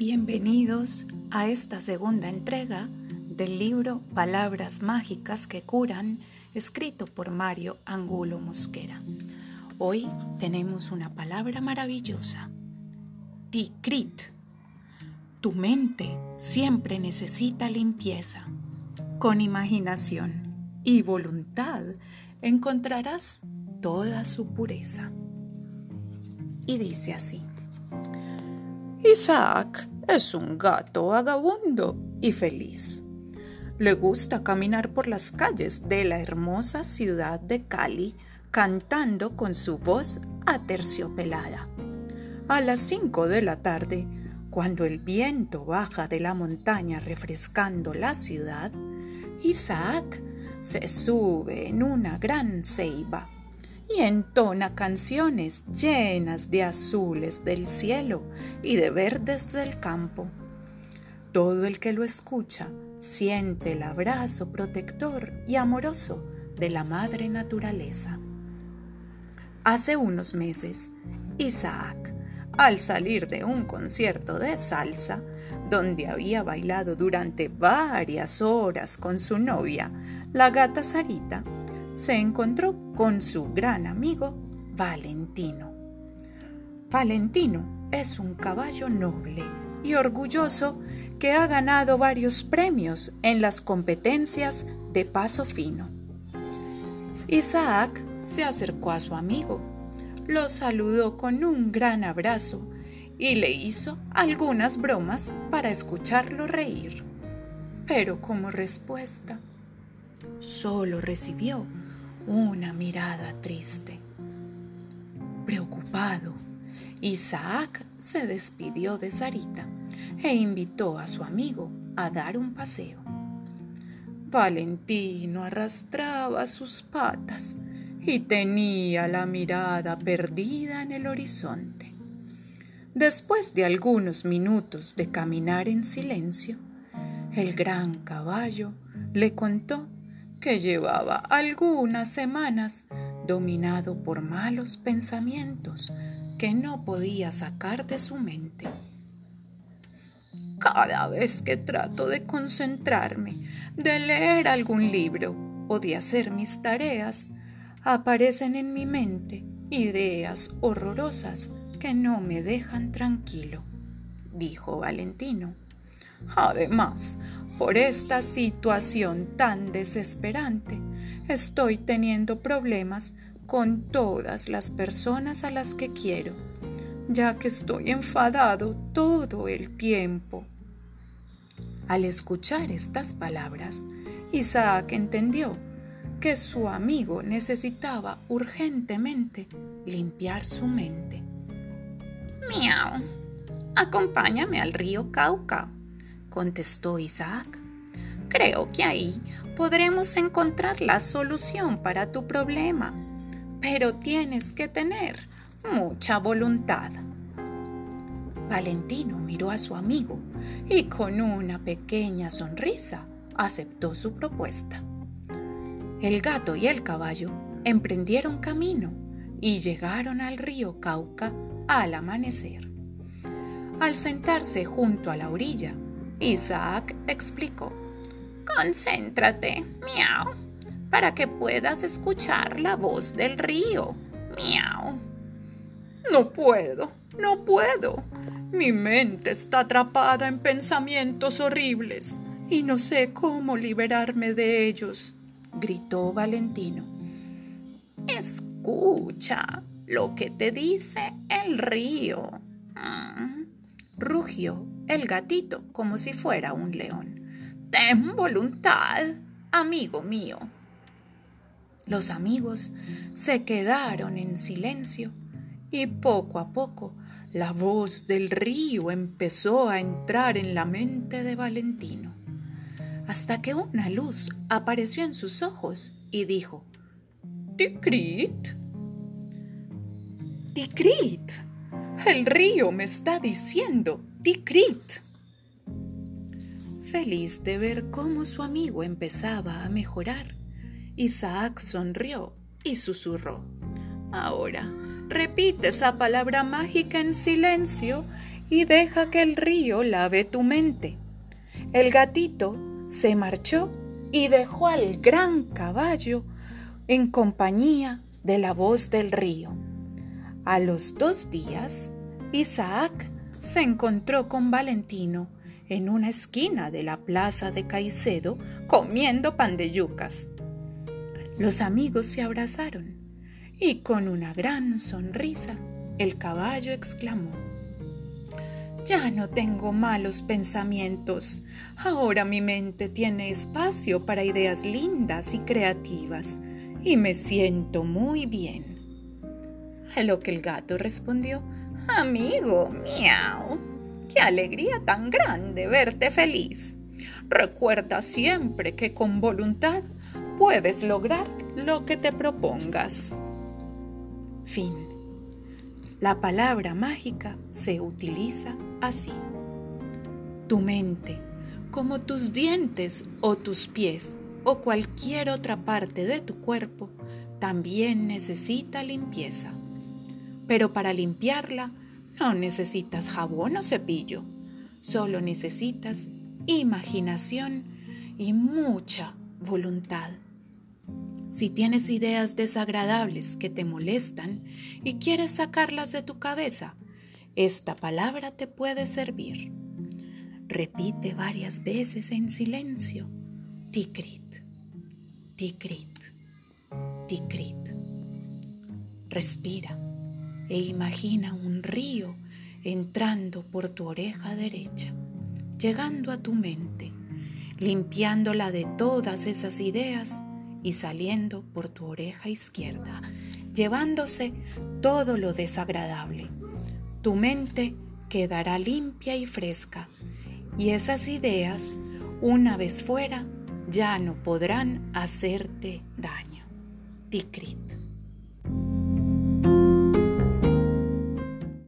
Bienvenidos a esta segunda entrega del libro Palabras Mágicas que Curan, escrito por Mario Angulo Mosquera. Hoy tenemos una palabra maravillosa, Tikrit. Tu mente siempre necesita limpieza. Con imaginación y voluntad encontrarás toda su pureza. Y dice así. Isaac es un gato vagabundo y feliz. Le gusta caminar por las calles de la hermosa ciudad de Cali cantando con su voz aterciopelada. A las cinco de la tarde, cuando el viento baja de la montaña refrescando la ciudad, Isaac se sube en una gran ceiba y entona canciones llenas de azules del cielo y de verdes del campo. Todo el que lo escucha siente el abrazo protector y amoroso de la madre naturaleza. Hace unos meses, Isaac, al salir de un concierto de salsa, donde había bailado durante varias horas con su novia, la gata Sarita, se encontró con su gran amigo Valentino. Valentino es un caballo noble y orgulloso que ha ganado varios premios en las competencias de paso fino. Isaac se acercó a su amigo, lo saludó con un gran abrazo y le hizo algunas bromas para escucharlo reír. Pero como respuesta, solo recibió una mirada triste. Preocupado, Isaac se despidió de Sarita e invitó a su amigo a dar un paseo. Valentino arrastraba sus patas y tenía la mirada perdida en el horizonte. Después de algunos minutos de caminar en silencio, el gran caballo le contó que llevaba algunas semanas dominado por malos pensamientos que no podía sacar de su mente. Cada vez que trato de concentrarme, de leer algún libro o de hacer mis tareas, aparecen en mi mente ideas horrorosas que no me dejan tranquilo, dijo Valentino. Además, por esta situación tan desesperante, estoy teniendo problemas con todas las personas a las que quiero, ya que estoy enfadado todo el tiempo. Al escuchar estas palabras, Isaac entendió que su amigo necesitaba urgentemente limpiar su mente. Miau, acompáñame al río Cauca contestó Isaac. Creo que ahí podremos encontrar la solución para tu problema, pero tienes que tener mucha voluntad. Valentino miró a su amigo y con una pequeña sonrisa aceptó su propuesta. El gato y el caballo emprendieron camino y llegaron al río Cauca al amanecer. Al sentarse junto a la orilla, Isaac explicó. Concéntrate, miau, para que puedas escuchar la voz del río, miau. No puedo, no puedo. Mi mente está atrapada en pensamientos horribles y no sé cómo liberarme de ellos, gritó Valentino. Escucha lo que te dice el río. Mm, rugió el gatito como si fuera un león. Ten voluntad, amigo mío. Los amigos se quedaron en silencio y poco a poco la voz del río empezó a entrar en la mente de Valentino, hasta que una luz apareció en sus ojos y dijo, Tikrit. Tikrit. El río me está diciendo Tikrit. Feliz de ver cómo su amigo empezaba a mejorar, Isaac sonrió y susurró. Ahora, repite esa palabra mágica en silencio y deja que el río lave tu mente. El gatito se marchó y dejó al gran caballo en compañía de la voz del río. A los dos días, Isaac se encontró con Valentino en una esquina de la plaza de Caicedo comiendo pan de yucas. Los amigos se abrazaron y con una gran sonrisa el caballo exclamó Ya no tengo malos pensamientos. Ahora mi mente tiene espacio para ideas lindas y creativas y me siento muy bien. A lo que el gato respondió Amigo, miau. Qué alegría tan grande verte feliz. Recuerda siempre que con voluntad puedes lograr lo que te propongas. Fin. La palabra mágica se utiliza así. Tu mente, como tus dientes o tus pies o cualquier otra parte de tu cuerpo, también necesita limpieza. Pero para limpiarla no necesitas jabón o cepillo, solo necesitas imaginación y mucha voluntad. Si tienes ideas desagradables que te molestan y quieres sacarlas de tu cabeza, esta palabra te puede servir. Repite varias veces en silencio. Tikrit, tikrit, tikrit. Respira e imagina un río entrando por tu oreja derecha, llegando a tu mente, limpiándola de todas esas ideas y saliendo por tu oreja izquierda, llevándose todo lo desagradable. Tu mente quedará limpia y fresca y esas ideas, una vez fuera, ya no podrán hacerte daño. Tikrit.